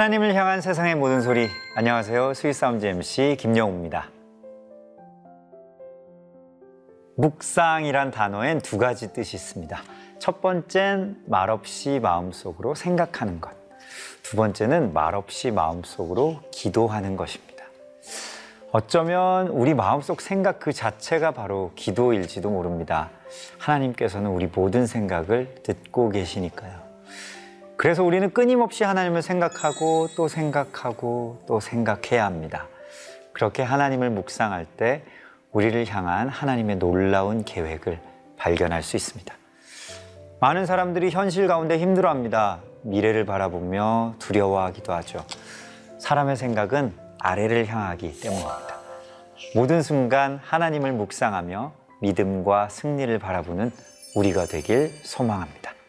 하나님을 향한 세상의 모든 소리. 안녕하세요. Sweet Sound MC 김영우입니다. 묵상이란 단어엔 두 가지 뜻이 있습니다. 첫 번째는 말없이 마음속으로 생각하는 것. 두 번째는 말없이 마음속으로 기도하는 것입니다. 어쩌면 우리 마음속 생각 그 자체가 바로 기도일지도 모릅니다. 하나님께서는 우리 모든 생각을 듣고 계시니까요. 그래서 우리는 끊임없이 하나님을 생각하고 또 생각하고 또 생각해야 합니다. 그렇게 하나님을 묵상할 때 우리를 향한 하나님의 놀라운 계획을 발견할 수 있습니다. 많은 사람들이 현실 가운데 힘들어합니다. 미래를 바라보며 두려워하기도 하죠. 사람의 생각은 아래를 향하기 때문입니다. 모든 순간 하나님을 묵상하며 믿음과 승리를 바라보는 우리가 되길 소망합니다.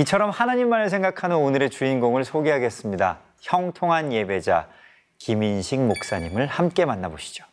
이처럼 하나님만을 생각하는 오늘의 주인공을 소개하겠습니다. 형통한 예배자 김인식 목사님을 함께 만나보시죠.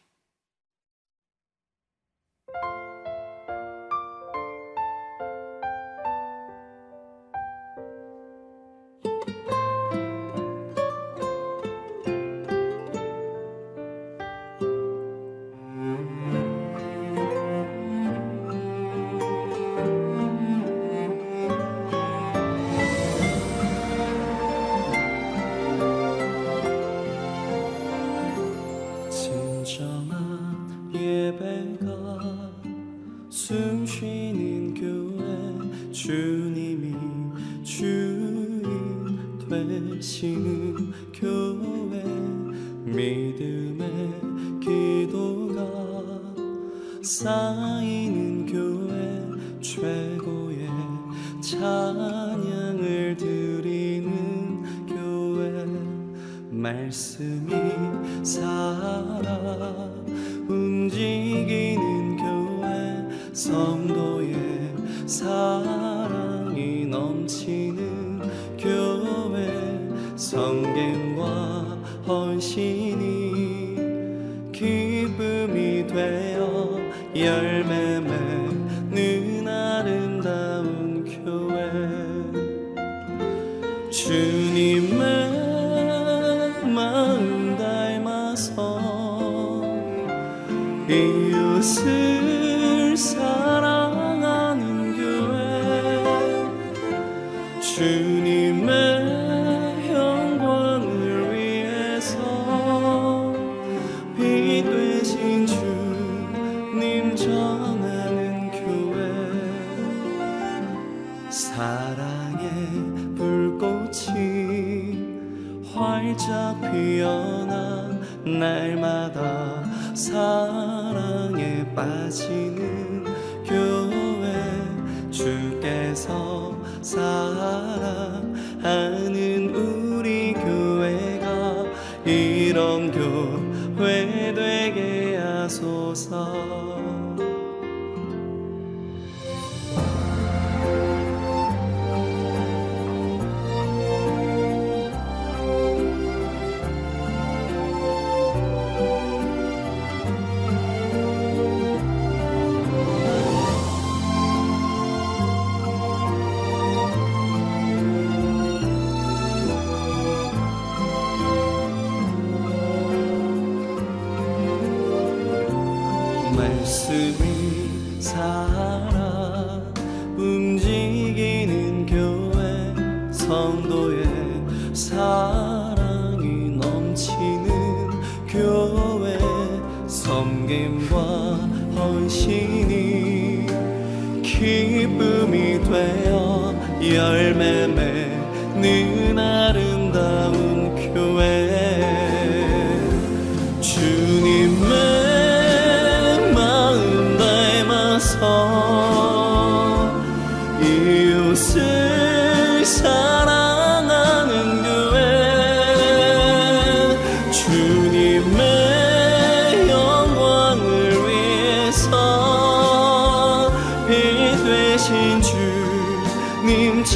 사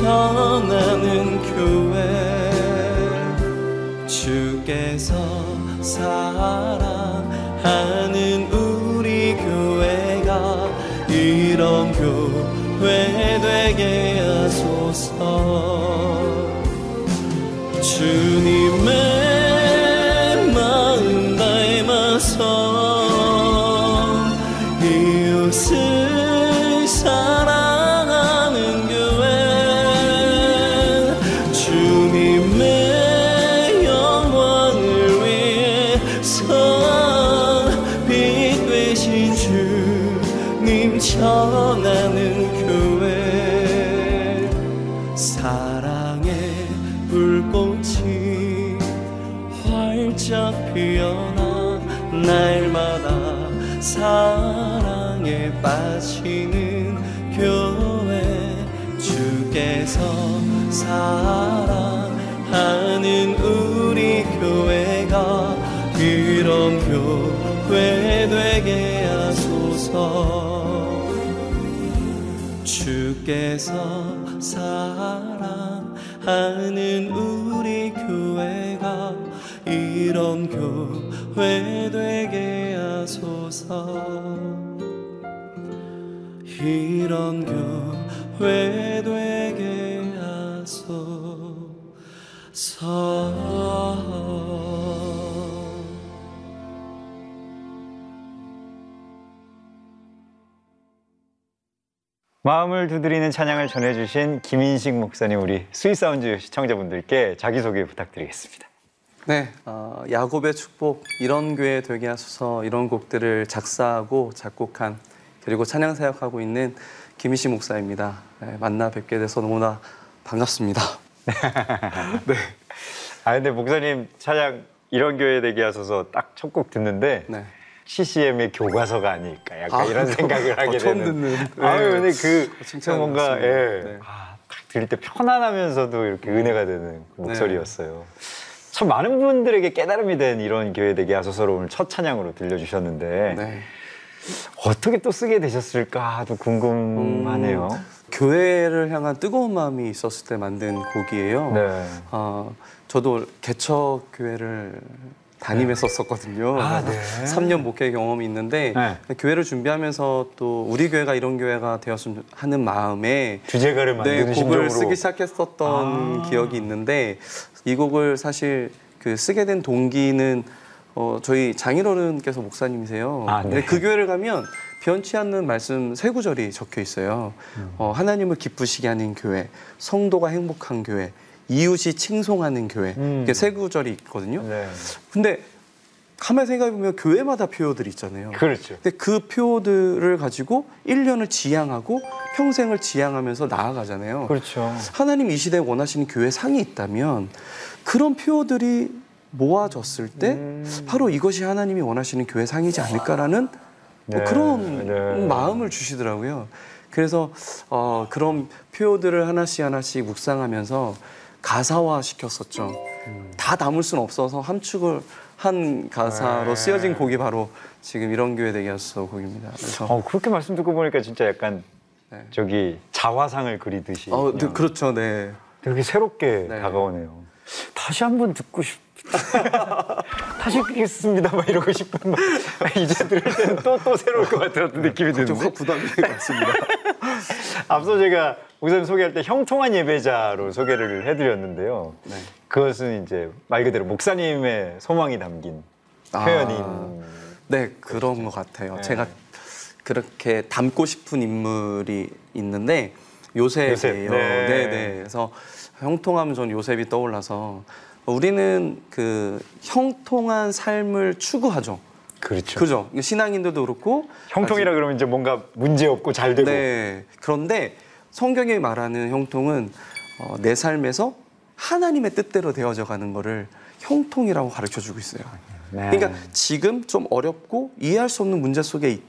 전하는 교회. 주께서 사랑하는 하는 우리 교회가 이런 교회 되게 하소서. 이런 교회 마음을 두드리는 찬양을 전해주신 김인식 목사님 우리 Sweet Sound 시청자분들께 자기소개 부탁드리겠습니다. 네, 어, 야곱의 축복 이런 교회 되게 하소서 이런 곡들을 작사하고 작곡한 그리고 찬양 사역하고 있는 김인식 목사입니다. 네, 만나 뵙게 돼서 너무나 반갑습니다. 아 근데 목사님 찬양 이런 교회 되게 하소서 딱 첫 곡 듣는데 네. CCM의 교과서가 아닐까 약간 아, 이런 그- 생각을 하게 어, 처음 되는. 듣는. 아유 네. 근데 그 칭찬 뭔가 같습니다. 예. 네. 아, 딱 들을 때 편안하면서도 이렇게 은혜가 되는 그 네. 목소리였어요. 참 많은 분들에게 깨달음이 된 이런 교회 되게 하소서를 오늘 첫 찬양으로 들려주셨는데 네. 어떻게 또 쓰게 되셨을까도 궁금하네요. 음, 교회를 향한 뜨거운 마음이 있었을 때 만든 곡이에요. 네. 어, 저도 개척 교회를 다니면서었거든요. 아, 네. 3년 목회 경험이 있는데 네. 교회를 준비하면서 또 우리 교회가 이런 교회가 되었으면 하는 마음에 주제가를 네, 만드는 곡을 심정으로 쓰기 시작했었던 아. 기억이 있는데 이 곡을 사실 그 쓰게 된 동기는 어, 저희 장인어른께서 목사님이세요. 아, 네. 근데 그 교회를 가면 변치 않는 말씀 세 구절이 적혀 있어요. 음. 어, 하나님을 기쁘시게 하는 교회, 성도가 행복한 교회, 이웃이 칭송하는 교회. 음. 이게 세 구절이 있거든요. 네. 근데 가만히 생각해 보면 교회마다 표어들이 있잖아요. 그렇죠. 근데 그 표어들을 가지고 1년을 지향하고 평생을 지향하면서 나아가잖아요. 그렇죠. 하나님 이 시대에 원하시는 교회 상이 있다면 그런 표어들이 모아졌을 때 음. 바로 이것이 하나님이 원하시는 교회 상이지 않을까라는 뭐 네, 그런 네. 마음을 주시더라고요. 그래서 어, 그런 표어들을 하나씩 하나씩 묵상하면서 가사화 시켰었죠. 음. 다 담을 수는 없어서 함축을 한 가사로 네. 쓰여진 곡이 바로 지금 이런 교회 하소서 곡입니다. 그래서 어, 그렇게 말씀 듣고 보니까 진짜 약간 네. 저기 자화상을 그리듯이 어, 네, 그렇죠, 네. 되게 새롭게 네. 다가오네요. 다시 한 번 듣고 싶. 다시 듣겠습니다. 막 이러고 싶은 막 이제 들을 때는 또또 새로울 것 같은 느낌이 좀 드는데 확 부담이 될것 같습니다. 앞서 제가 우선 소개할 때 형통한 예배자로 소개를 해드렸는데요. 네. 그것은 이제 말 그대로 목사님의 소망이 담긴 아. 표현인 네, 그런 것 같아요. 네. 제가 그렇게 닮고 싶은 인물이 있는데 요셉이에요. 요셉, 네. 네, 네. 그래서 형통하면 전 요셉이 떠올라서 우리는 그 형통한 삶을 추구하죠. 그렇죠. 그죠? 신앙인들도 그렇고 형통이라 그러면 이제 뭔가 문제 없고 잘 되고 네. 그런데 성경이 말하는 형통은 어, 내 삶에서 하나님의 뜻대로 되어져 가는 거를 형통이라고 가르쳐 주고 있어요. 네. 그러니까 지금 좀 어렵고 이해할 수 없는 문제 속에 있,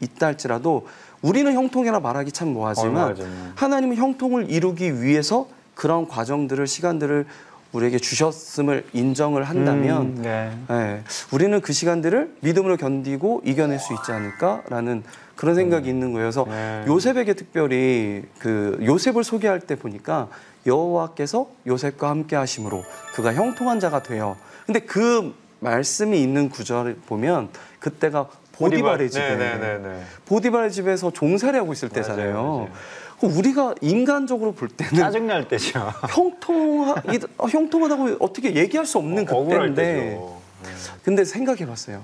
있다 할지라도 우리는 형통이라 말하기 참 뭐하지만. 하나님은 형통을 이루기 위해서 그런 과정들을 시간들을 우리에게 주셨음을 인정을 한다면 음, 네. 예, 우리는 그 시간들을 믿음으로 견디고 이겨낼 수 있지 않을까라는 그런 생각이 있는 거예요. 그래서 네. 요셉에게 특별히 그 요셉을 소개할 때 보니까 여호와께서 요셉과 함께 하심으로 그가 형통한 자가 되어. 근데 그 말씀이 있는 구절을 보면 그때가 보디발의 집에 네, 네, 네, 네. 보디발의 집에서 종살이 하고 있을 맞아요, 때잖아요. 맞아요. 우리가 인간적으로 볼 때는 짜증날 때죠. 형통하, 이- 어, 형통하다고 어떻게 얘기할 수 없는 억울할 그때인데. 네. 근데 생각해 봤어요.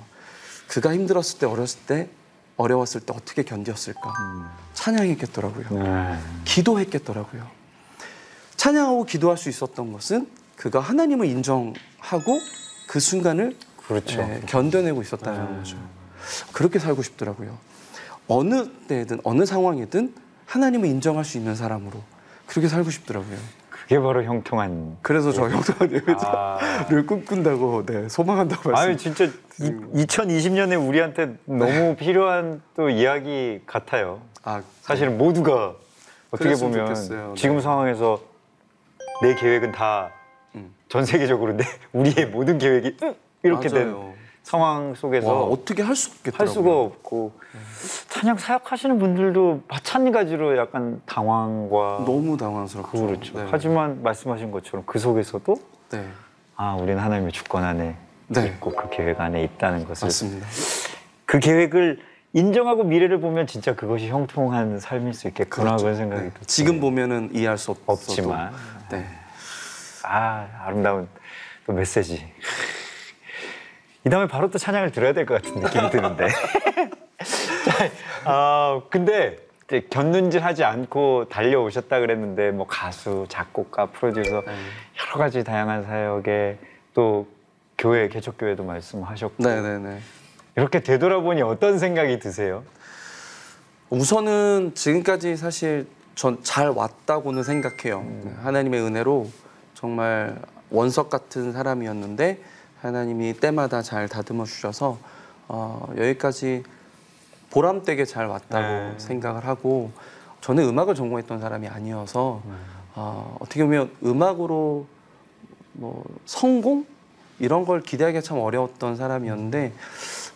그가 힘들었을 때, 어렸을 때, 어려웠을 때 어떻게 견뎠을까? 찬양했겠더라고요. 네. 기도했겠더라고요. 찬양하고 기도할 수 있었던 것은 그가 하나님을 인정하고 그 순간을 그렇죠. 예, 견뎌내고 있었다는 음. 거죠. 그렇게 살고 싶더라고요. 어느 때든 어느 상황이든 하나님을 인정할 수 있는 사람으로 그렇게 살고 싶더라고요. 그게 바로 형통한. 그래서 저 형통한 예배자를 아, 꿈꾼다고 네, 소망한다고 아유 말씀. 진짜 이, 2020년에 우리한테 너무 필요한 또 이야기 같아요. 아, 사실은 모두가 어떻게 보면 좋겠어요. 지금 네. 상황에서 내 계획은 다전 음. 세계적으로 내 우리의 모든 계획이 이렇게 된 맞아요. 상황 와, 속에서 어떻게 할 수 없겠더라고요. 할 수가 없고 찬양 사역하시는 분들도 마찬가지로 약간 당황과 너무 당황스럽죠. 그렇죠. 네. 하지만 말씀하신 것처럼 그 속에서도 네, 아 우리는 하나님의 주권 안에 네. 있고 그 계획 안에 있다는 것을 맞습니다. 그 계획을 인정하고 미래를 보면 진짜 그것이 형통한 삶일 수 있겠구나 그런 생각이 네. 들어요. 지금 보면은 이해할 수 없지만 네. 아 아름다운 또 메시지. 이 다음에 바로 또 찬양을 들어야 될 것 같은 느낌이 드는데. 자, 아 근데 이제 견눈질하지 않고 달려오셨다 그랬는데 뭐 가수, 작곡가, 프로듀서 네. 여러 가지 다양한 사역에 또 교회 개척 교회도 말씀하셨고 네, 네, 네. 이렇게 되돌아보니 어떤 생각이 드세요? 우선은 지금까지 사실 전 잘 왔다고는 생각해요. 음. 하나님의 은혜로 정말 원석 같은 사람이었는데 하나님이 때마다 잘 다듬어 주셔서 어, 여기까지 보람되게 잘 왔다고 네. 생각을 하고 저는 음악을 전공했던 사람이 아니어서 음. 어, 어떻게 보면 음악으로 뭐 성공 이런 걸 기대하기가 참 어려웠던 사람이었는데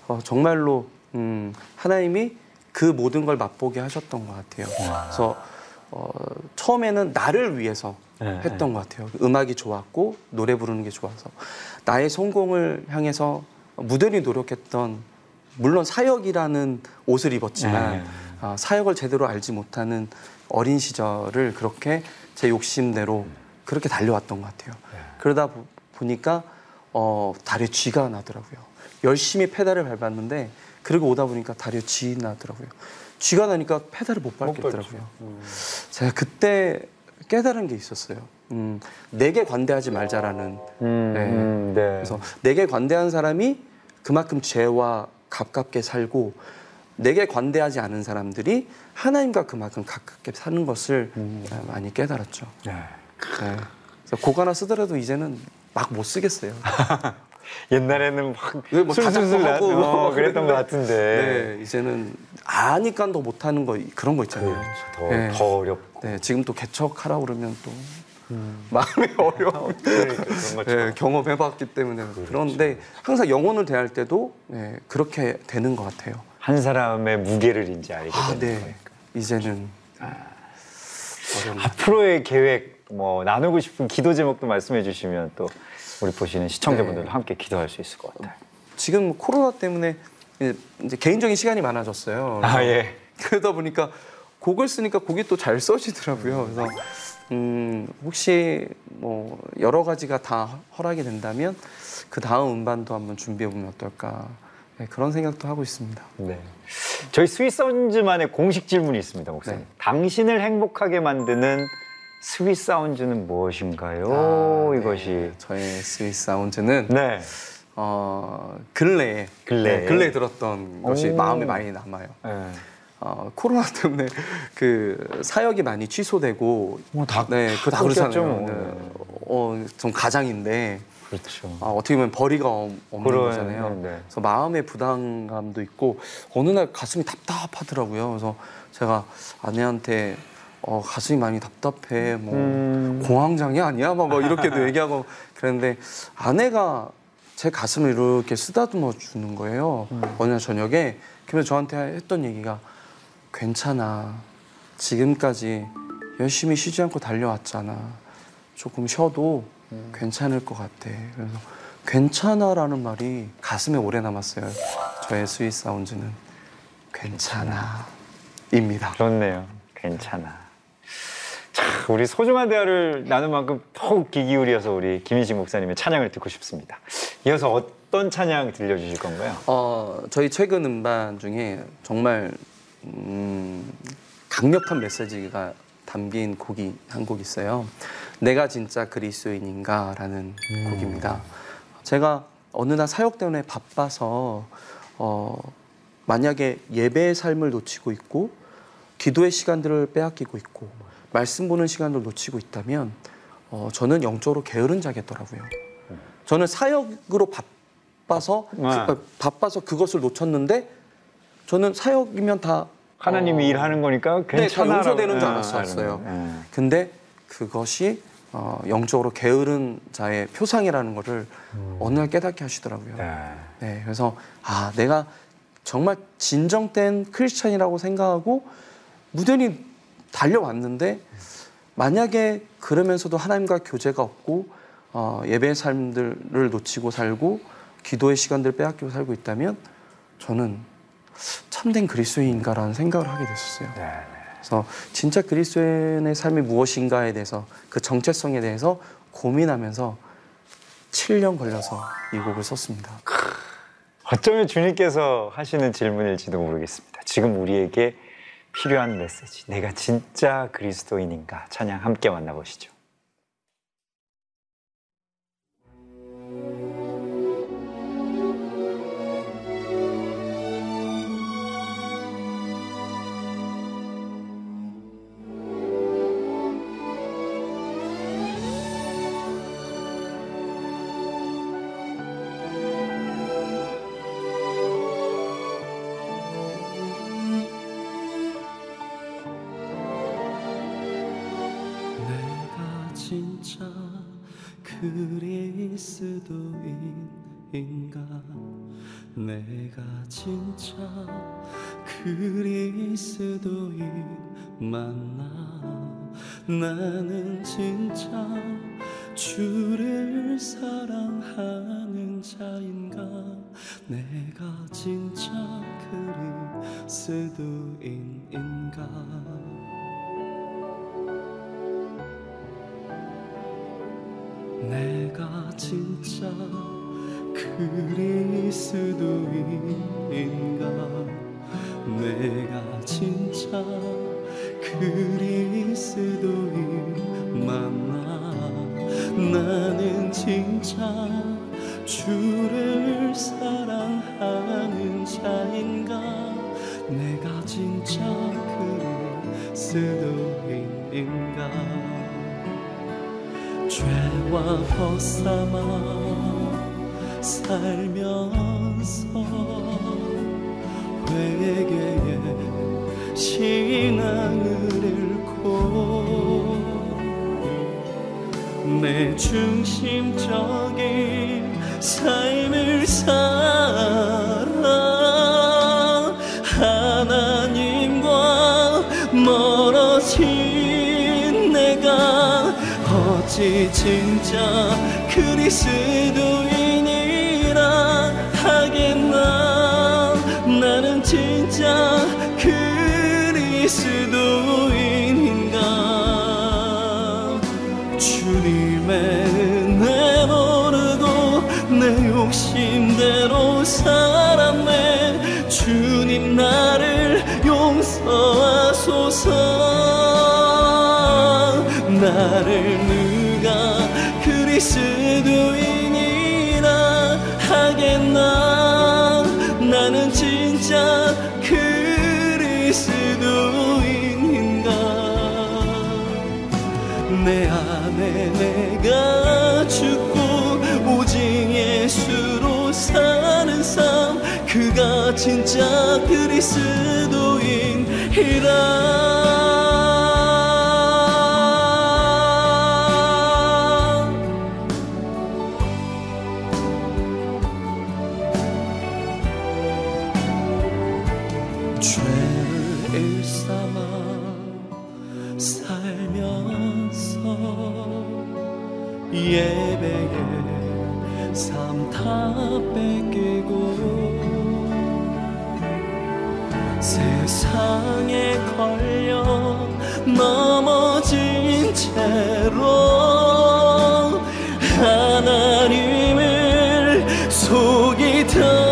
어, 정말로 음, 하나님이 그 모든 걸 맛보게 하셨던 것 같아요. 그래서 어, 처음에는 나를 위해서 네, 했던 것 같아요. 음악이 좋았고 노래 부르는 게 좋아서 나의 성공을 향해서 무대리 노력했던 물론 사역이라는 옷을 입었지만 네. 아, 사역을 제대로 알지 못하는 어린 시절을 그렇게 제 욕심대로 그렇게 달려왔던 것 같아요. 그러다 보, 보니까 어, 다리에 쥐가 나더라고요. 열심히 페달을 밟았는데 그리고 오다 보니까 다리에 쥐 나더라고요. 쥐가 나니까 페달을 못 밟겠더라고요. 제가 그때 깨달은 게 있었어요. 음, 내게 관대하지 말자라는. 음, 네. 음, 네. 그래서 내게 관대한 사람이 그만큼 죄와 가깝게 살고 내게 관대하지 않은 사람들이 하나님과 그만큼 가깝게 사는 것을 네, 많이 깨달았죠. 네. 네. 그래서 곡 하나 쓰더라도 이제는 막 못 쓰겠어요. 옛날에는 막 네, 뭐 술술술 어, 그랬던 것 같은데 네, 이제는 아니까 더 못하는 거 그런 거 있잖아요. 더, 네. 더 어렵고 네, 지금 또 개척하라 그러면 또 마음이 어려워. 그러니까 그런 것처럼 네, 경험해봤기 때문에 그런데 항상 영혼을 대할 때도 네, 그렇게 되는 것 같아요. 한 사람의 무게를 이제 알게 아, 되는 네. 거예요. 이제는 어렵네. 앞으로의 계획 뭐 나누고 싶은 기도 제목도 말씀해 주시면 또 우리 보시는 시청자분들도 네. 함께 기도할 수 있을 것 같아요. 지금 코로나 때문에 이제 개인적인 시간이 많아졌어요. 아 예. 그러다 보니까 곡을 쓰니까 곡이 또 잘 써지더라고요. 그래서 음, 혹시 뭐 여러 가지가 다 허락이 된다면 그 다음 음반도 한번 준비해 보면 어떨까 네, 그런 생각도 하고 있습니다. 네. 저희 스윗사운즈만의 공식 질문이 있습니다, 목사님. 네. 당신을 행복하게 만드는 스윗사운즈는 무엇인가요? 아, 네. 이것이 저의 스위스 사운드는 네. 어, 근래에 근래에. 네, 근래에 들었던 것이 오. 마음에 많이 남아요. 네. 어, 코로나 때문에 그 사역이 많이 취소되고 뭐 다- 네, 그거 다 그렇겠죠, 그렇잖아요. 뭐. 네. 어, 좀 가장인데 그렇죠. 아, 어떻게 보면 벌이가 없- 없는 그런, 거잖아요. 네, 네. 그래서 마음의 부담감도 있고 어느 날 가슴이 답답하더라고요. 그래서 제가 아내한테 어, 가슴이 많이 답답해. 뭐 음. 공황장애 아니야? 막, 뭐 이렇게도 얘기하고 그랬는데 아내가 제 가슴을 이렇게 쓰다듬어 주는 거예요. 음. 어느 날 저녁에 그러면서 저한테 했던 얘기가 괜찮아. 지금까지 열심히 쉬지 않고 달려왔잖아. 조금 쉬어도 음. 괜찮을 것 같아. 그래서 괜찮아라는 말이 가슴에 오래 남았어요. 저의 Sweet Sound는 괜찮아입니다. 좋네요. 괜찮아. 자, 우리 소중한 대화를 나눈 만큼 더욱 귀 기울여서 우리 김인식 목사님의 찬양을 듣고 싶습니다. 이어서 어떤 찬양 들려주실 건가요? 어, 저희 최근 음반 중에 정말 음, 강력한 메시지가 담긴 곡이 한 곡 있어요. 내가 진짜 그리스도인인가라는 곡입니다. 제가 어느 날 사역 때문에 바빠서 어, 만약에 예배의 삶을 놓치고 있고 기도의 시간들을 빼앗기고 있고 말씀 보는 시간을 놓치고 있다면 어, 저는 영적으로 게으른 자겠더라고요. 저는 사역으로 바빠서 네. 그- 어, 바빠서 그것을 놓쳤는데 저는 사역이면 다 하나님이 어, 일하는 거니까 네, 다 괜찮아. 용서되는 줄 알았었어요. 근데 그것이 어, 영적으로 게으른 자의 표상이라는 것을 어느 날 깨닫게 하시더라고요. 네. 네, 그래서 아 내가 정말 진정된 크리스천이라고 생각하고 무대니 달려왔는데 만약에 그러면서도 하나님과 교제가 없고 어, 예배의 삶들을 놓치고 살고 기도의 시간들을 빼앗기고 살고 있다면 저는 참된 그리스도인가라는 생각을 하게 됐었어요. 네. 그래서 진짜 그리스도인의 삶이 무엇인가에 대해서 그 정체성에 대해서 고민하면서 7년 걸려서 이 곡을 썼습니다. 어쩌면 주님께서 하시는 질문일지도 모르겠습니다. 지금 우리에게 필요한 메시지. 내가 진짜 그리스도인인가? 찬양 함께 만나보시죠. 내가 진짜 그리스도인인가? 내가 진짜 그리스도인 맞나? 나는 진짜 주를 사랑하는 자인가? 내가 진짜 그리스도인인가 죄와 벗삼아 살면서 회개의 신앙을 잃고 내 중심적인 삶을 살 어찌 진짜 그리스도인이라 하겠나? 나는 진짜 그리스도인인가? 주님의 은혜 모르고 내 욕심대로 살았네. 주님 나를 용서하소서. 나를 그리스도인이라 하겠나? 나는 진짜 그리스도인인가? 내 안에 내가 죽고 오직 예수로 사는 삶 그가 진짜 그리스도인이라 속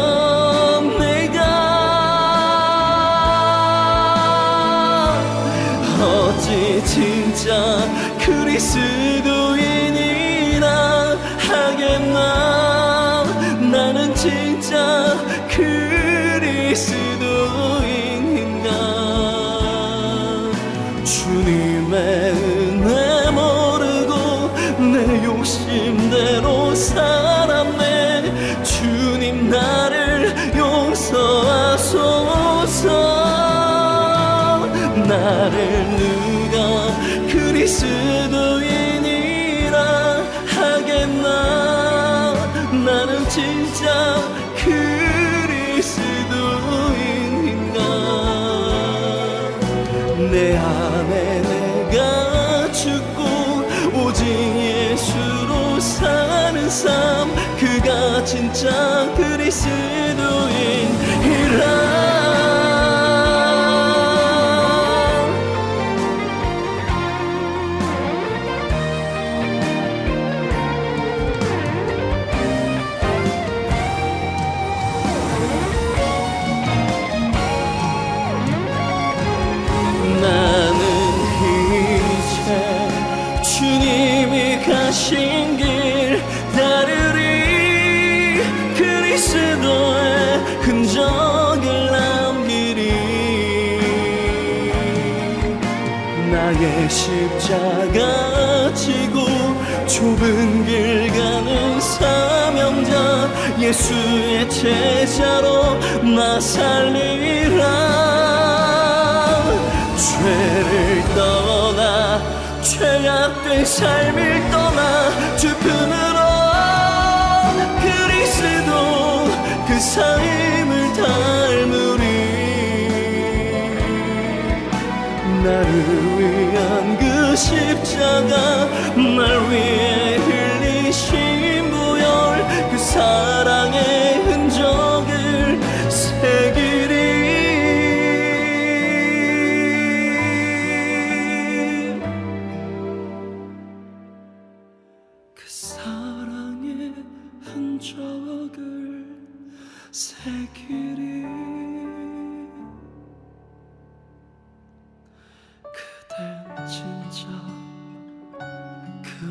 십자가 지고 좁은 길 가는 사명자 예수의 제자로 나 살리라. 죄를 떠나 죄악된 삶을 떠나 십자가 날 위해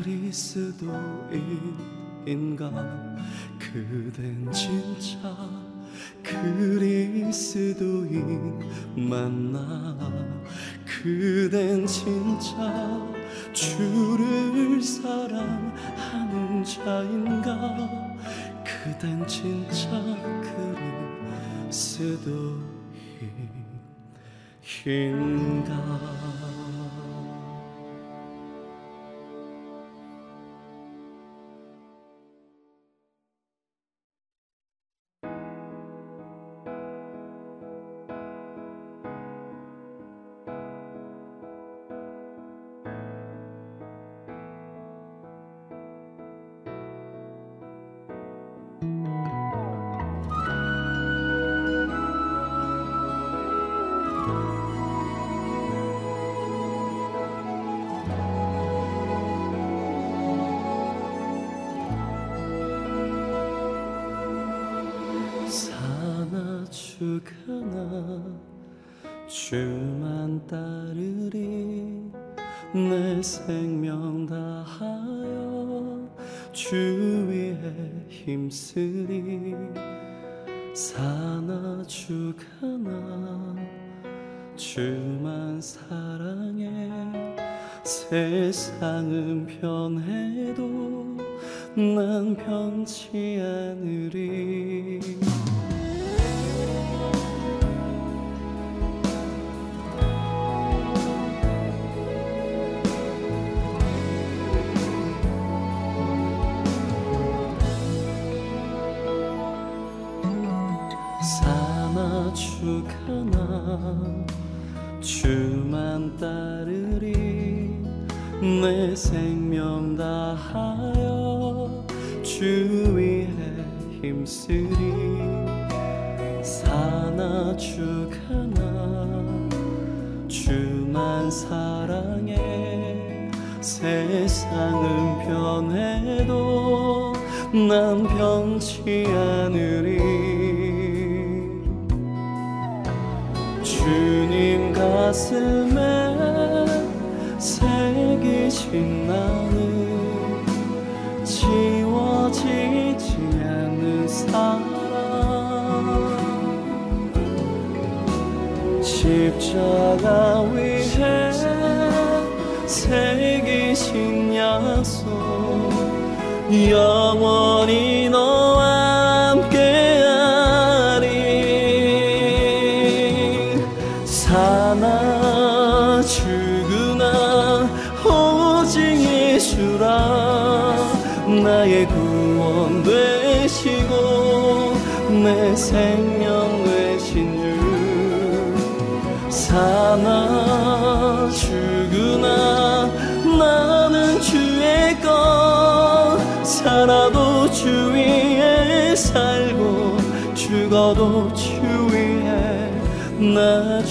그리스도인인가? 그댄 진짜 그리스도인 맞나? 그댄 진짜 주를 사랑하는 자인가? 그댄 진짜 그리스도인인가 주만 따르리 내 생명 다하여 주 위에 힘쓰리. 사나 죽으나 주만 사랑해 세상은 변해도 난 변치 않으리 주만 따르리 내 생명 다하여 주 위에 힘쓰리. 사나 죽으나 주만 사랑해 세상은 변해도 난 변치 않으리 주님 가슴에 새기신 나는 지워지지 않는 사랑. 십자가 위에 새기신 약속. 영원히 죽어도 주 위에 나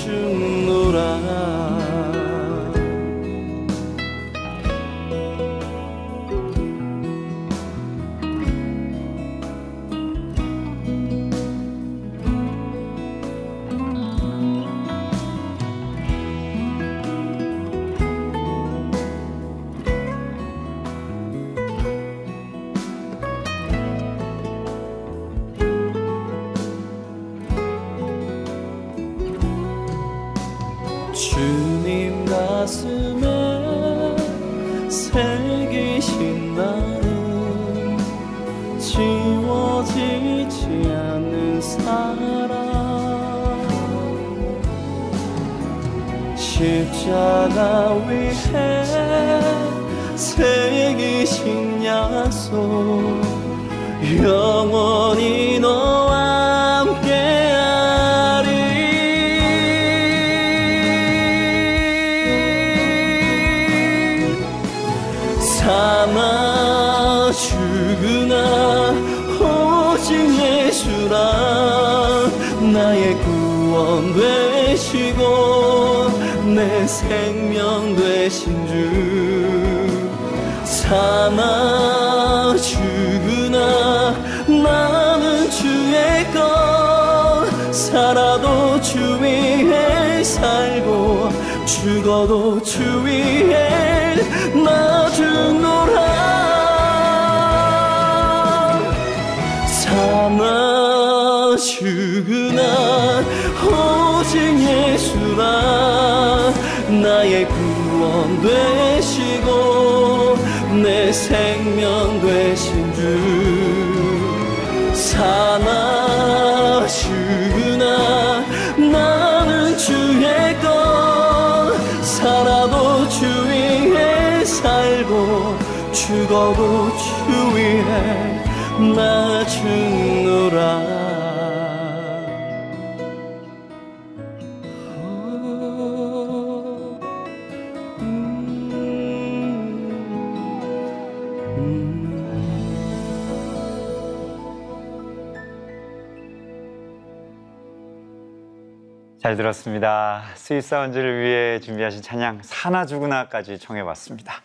잘 들었습니다. Sweet Sound를 위해 준비하신 찬양 사나 죽으나까지 청해봤습니다.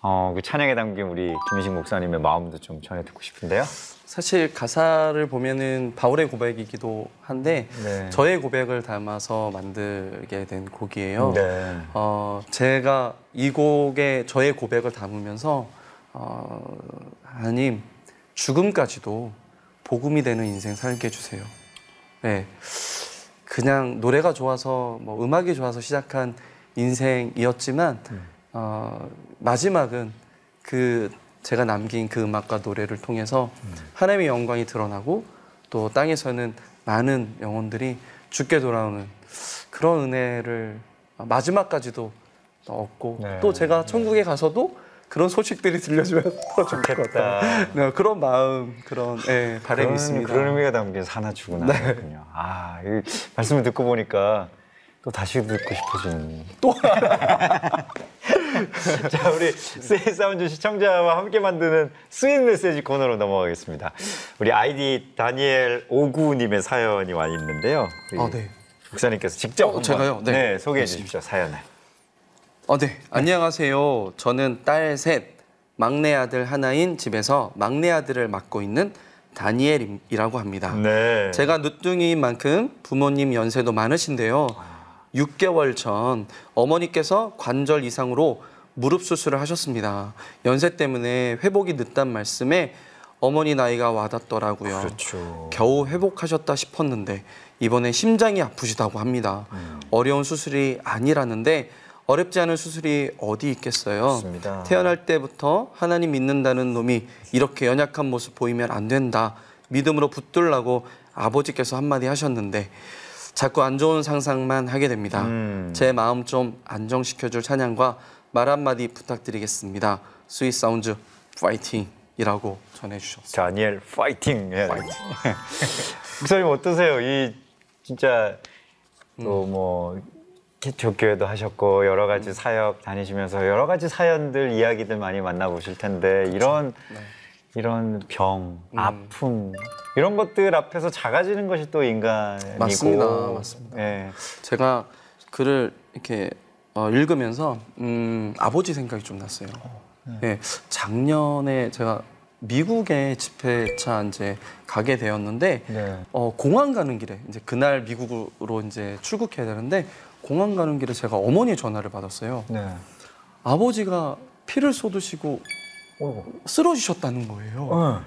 어, 그 찬양에 담긴 우리 김인식 목사님의 마음도 좀 전해 듣고 싶은데요. 사실 가사를 보면은 바울의 고백이기도 한데 네. 저의 고백을 담아서 만들게 된 곡이에요. 네. 어, 제가 이 곡에 저의 고백을 담으면서 어, 하나님 죽음까지도 복음이 되는 인생 살게 해주세요. 네, 그냥 노래가 좋아서 뭐 음악이 좋아서 시작한 인생이었지만 어, 마지막은 그 제가 남긴 그 음악과 노래를 통해서 하나님의 영광이 드러나고 또 땅에서는 많은 영혼들이 죽게 돌아오는 그런 은혜를 마지막까지도 얻고 네. 또 제가 천국에 가서도 그런 소식들이 들려주면 같아요. 네, 그런 마음, 그런 예, 바람이 그런, 있습니다. 그런 의미가 담긴 사나 죽으나군요. 아, 이 말씀을 듣고 보니까 또 다시 듣고 싶어지는. 또. 자, 우리 Sweet Sound 시청자와 함께 만드는 Sweet 메시지 코너로 넘어가겠습니다. 우리 아이디 다니엘 오구님의 사연이 와 있는데요. 아, 네. 목사님께서 직접 어, 제가요? 네. 소개해 주십시오 사연을. 어, 네. 안녕하세요. 저는 딸 셋, 막내 아들 하나인 집에서 막내 아들을 맡고 있는 다니엘이라고 합니다. 네. 제가 늦둥이인 만큼 부모님 연세도 많으신데요. 6개월 전 어머니께서 관절 이상으로 무릎 수술을 하셨습니다. 연세 때문에 회복이 늦단 말씀에 어머니 나이가 와닿더라고요. 그렇죠. 겨우 회복하셨다 싶었는데 이번에 심장이 아프시다고 합니다. 음. 어려운 수술이 아니라는데 어렵지 않은 수술이 어디 있겠어요? 맞습니다. 태어날 때부터 하나님 믿는다는 놈이 이렇게 연약한 모습 보이면 안 된다. 믿음으로 붙들라고 아버지께서 한마디 하셨는데 자꾸 안 좋은 상상만 하게 됩니다. 음. 제 마음 좀 안정시켜줄 찬양과 말 한마디 부탁드리겠습니다. Sweet Sound 파이팅이라고 전해주셨어요. 다니엘 파이팅 해야 돼요. 목사님 어떠세요? 이 진짜 또뭐 기초교회도 하셨고 여러 가지 사역 다니시면서 여러 가지 사연들 이야기들 많이 만나보실 텐데 이런 이런 병, 아픔 이런 것들 앞에서 작아지는 것이 또 인간이고 맞습니다. 맞습니다. 예. 제가 글을 이렇게 어, 읽으면서 음, 아버지 생각이 좀 났어요. 네. 작년에 제가 미국에 집회차 이제 가게 되었는데 네. 어, 공항 가는 길에 이제 그날 미국으로 이제 출국해야 되는데 공항 가는 길에 제가 어머니의 전화를 받았어요. 네. 아버지가 피를 쏟으시고 어이구. 쓰러지셨다는 거예요. 어.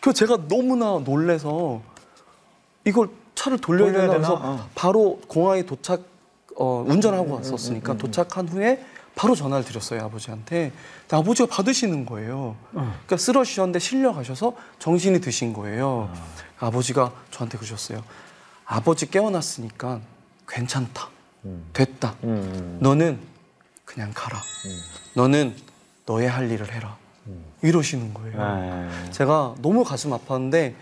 그 제가 너무나 놀래서 이걸 차를 돌려야 돌려야 되나? 해서 어. 바로 공항에 도착 어, 운전하고 음, 왔었으니까 도착한 후에 바로 전화를 드렸어요 아버지한테. 근데 아버지가 받으시는 거예요. 어. 그러니까 쓰러지셨는데 실려 가셔서 정신이 드신 거예요. 아버지가 저한테 그러셨어요. 아버지 깨어났으니까 괜찮다. 됐다. 음. 너는 그냥 가라. 너는 너의 할 일을 해라. 이러시는 거예요. 네. 제가 너무 가슴 아팠는데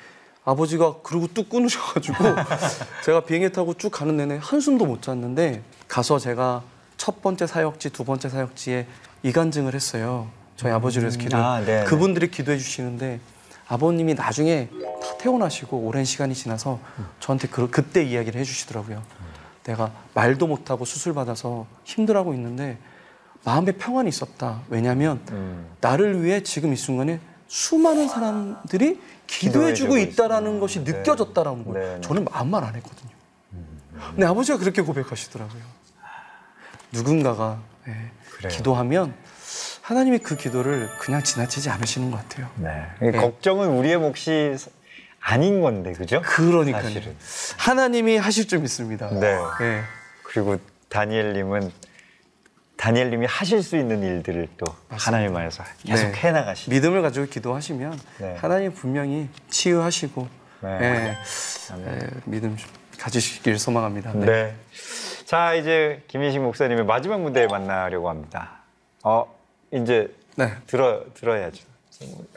아버지가 그러고 뚝 끊으셔가지고 제가 비행기 타고 쭉 가는 내내 한숨도 못 잤는데 가서 제가 첫 번째 사역지, 두 번째 사역지에 이간증을 했어요. 저희 아버지를 위해서 기도. 아, 네, 네. 그분들이 기도해 주시는데 아버님이 나중에 다 태어나시고 오랜 시간이 지나서 저한테 그, 그때 이야기를 해주시더라고요. 내가 말도 못하고 수술 받아서 힘들어하고 있는데 마음의 평안이 있었다. 왜냐하면 음. 나를 위해 지금 이 순간에 수많은 사람들이 기도해주고 있다라는. 것이 네. 느껴졌다라는 거예요. 네, 네. 저는 아무 말 안 했거든요. 근데 아버지가 그렇게 고백하시더라고요. 누군가가 예. 기도하면 하나님이 그 기도를 그냥 지나치지 않으시는 것 같아요. 네. 걱정은 우리의 몫이 아닌 건데, 그죠? 그러니까요. 사실은. 하나님이 하실 줄 믿습니다. 네. 예. 그리고 다니엘님은 다니엘님이 하실 수 있는 일들을 또 맞습니다. 하나님 안에서 계속 네. 해나가시. 믿음을 가지고 기도하시면 네. 하나님 분명히 치유하시고 네. 예. 예, 믿음 좀 가지시길 소망합니다. 네. 자 이제 김인식 목사님의 마지막 무대에 만나려고 합니다. 어 이제 네. 들어 들어야죠.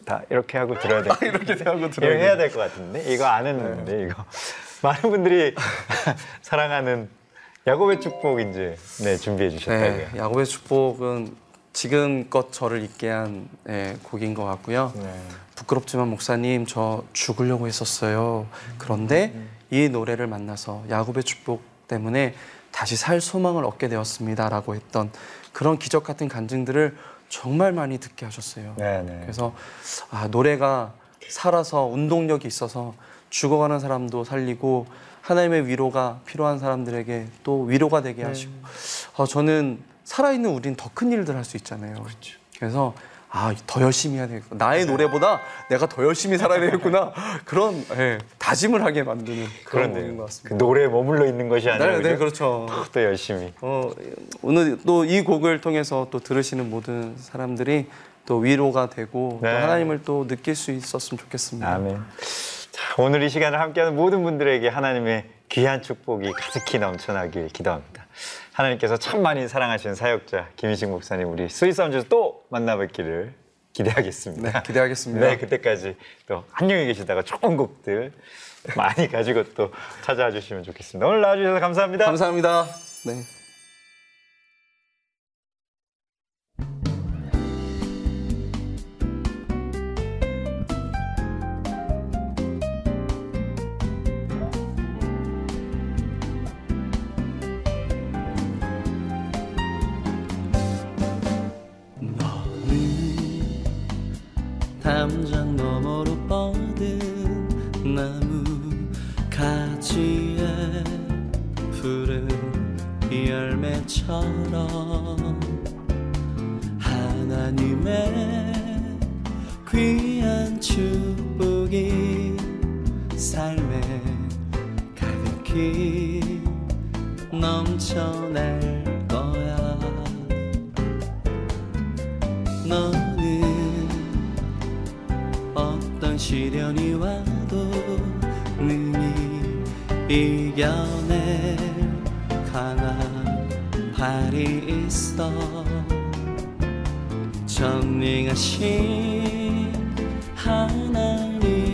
다 이렇게 하고 들어야 돼. 이렇게 하고 이렇게 들어야 해야 될 것 같은데 이거 안 했는데 이거 많은 분들이 사랑하는 야곱의 축복 이제 네 준비해 주셨다고요. 네, 야곱의 축복은 지금껏 저를 있게 한 예, 곡인 것 같고요. 네. 부끄럽지만 목사님 저 죽으려고 했었어요. 그런데 이 노래를 만나서 야곱의 축복 때문에 다시 살 소망을 얻게 되었습니다라고 했던 그런 기적 같은 간증들을 정말 많이 듣게 하셨어요. 네, 네. 그래서 아, 노래가 살아서 운동력이 있어서 죽어가는 사람도 살리고 하나님의 위로가 필요한 사람들에게 또 위로가 되게 하시고 어, 저는 살아있는 우린 더 큰 일들 할 수 있잖아요. 그렇죠. 그래서 아, 더 열심히 해야 되겠구나. 나의 노래보다 내가 더 열심히 살아야 되겠구나. 그런 예, 다짐을 하게 만드는 그런 곡인 그런데요. 것그 같습니다. 노래에 머물러 있는 것이 아니라 네, 네, 그렇죠. 또 열심히. 어, 오늘 또 이 곡을 통해서 또 들으시는 모든 사람들이 또 위로가 되고 네. 또 하나님을 또 느낄 수 있었으면 좋겠습니다. 아멘. 자, 오늘 이 시간을 함께하는 모든 분들에게 하나님의 귀한 축복이 가득히 넘쳐나길 기도합니다. 하나님께서 참 많이 사랑하시는 사역자 김인식 목사님 우리 Sweet Sound에서 또 만나뵙기를 기대하겠습니다. 네, 기대하겠습니다. 네, 그때까지 또 안녕히 계시다가 좋은 곡들 많이 가지고 또 찾아와 주시면 좋겠습니다. 오늘 나와주셔서 감사합니다. 감사합니다. 네. 담장 너머로 뻗은 나무 가지에 푸른 열매처럼 하나님의 귀한 축복이 삶에 가득히 넘쳐날 시련이 와도 능히 이겨낼 강한 발이 있어. 전능하신 하나님께서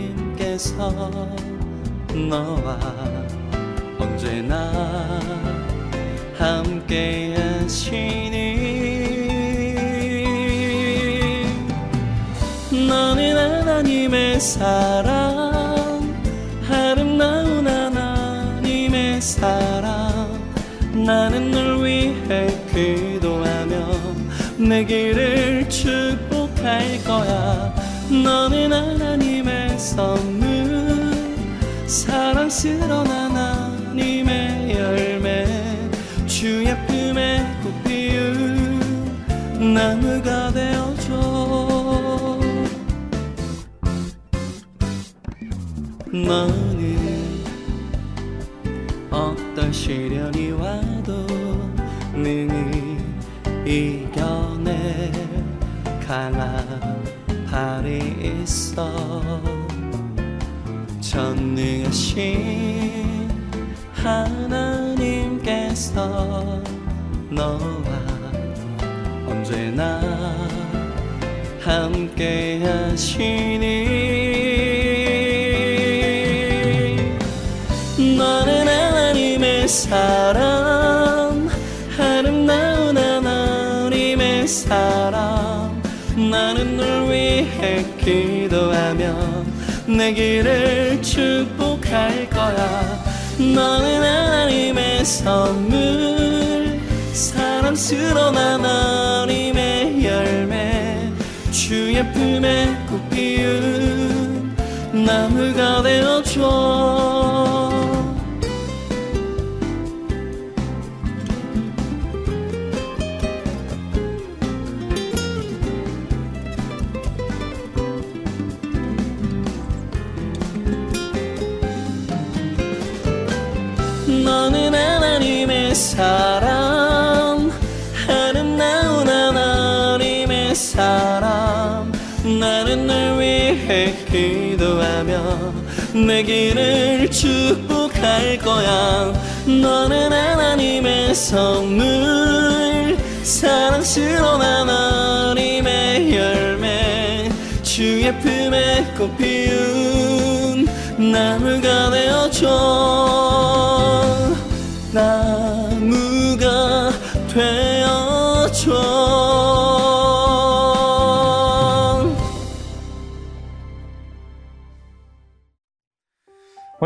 너와 언제나 함께 하시니 하나님의 사랑 아름다운 하나님의 사랑. 나는 널 위해 기도하며 내 길을 축복할 거야. 너는 하나님의 선물 사랑스러운 하나님의 열매. 주의 품에 꽃 피운 나무가 되어 너는 어떤 시련이 와도 능히 이겨낼 강한 발이 있어. 전능하신 하나님께서 너와 언제나 함께 하시니 사랑 아름다운 하나님의 사랑. 나는 널 위해 기도하며 내 길을 축복할 거야. 너는 하나님의 선물 사랑스러운 하나님의 열매 주의 품에 꽃 피운 나무가 되어줘 사람 나는 널 위해 기도하며 내 길을 축복할 거야. 너는 하나님의 선물 사랑스러운 하나님의 열매 주의 품에 꽃 피운 나무가 되어줘. 나무가 되어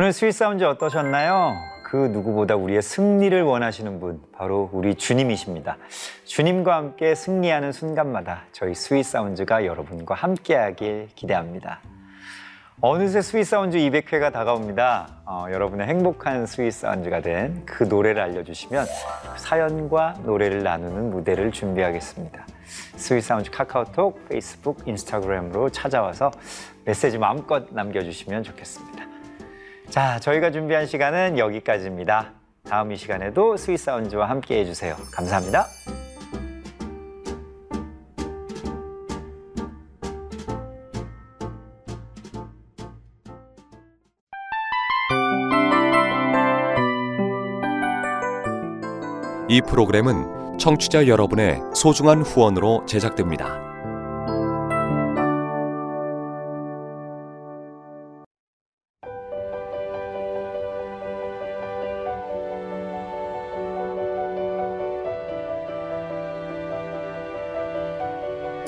오늘 Sweet Sound 어떠셨나요? 그 누구보다 우리의 승리를 원하시는 분 바로 우리 주님이십니다. 주님과 함께 승리하는 순간마다 저희 Sweet Sound가 여러분과 함께하길 기대합니다. 어느새 Sweet Sound 200회가 다가옵니다. 어, 여러분의 행복한 Sweet Sound가 된 그 노래를 알려주시면 사연과 노래를 나누는 무대를 준비하겠습니다. Sweet Sound 카카오톡, 페이스북, 인스타그램으로 찾아와서 메시지 마음껏 남겨주시면 좋겠습니다. 자, 저희가 준비한 시간은 여기까지입니다. 다음 이 시간에도 Sweet Sound와 함께 해주세요. 감사합니다. 이 프로그램은 청취자 여러분의 소중한 후원으로 제작됩니다.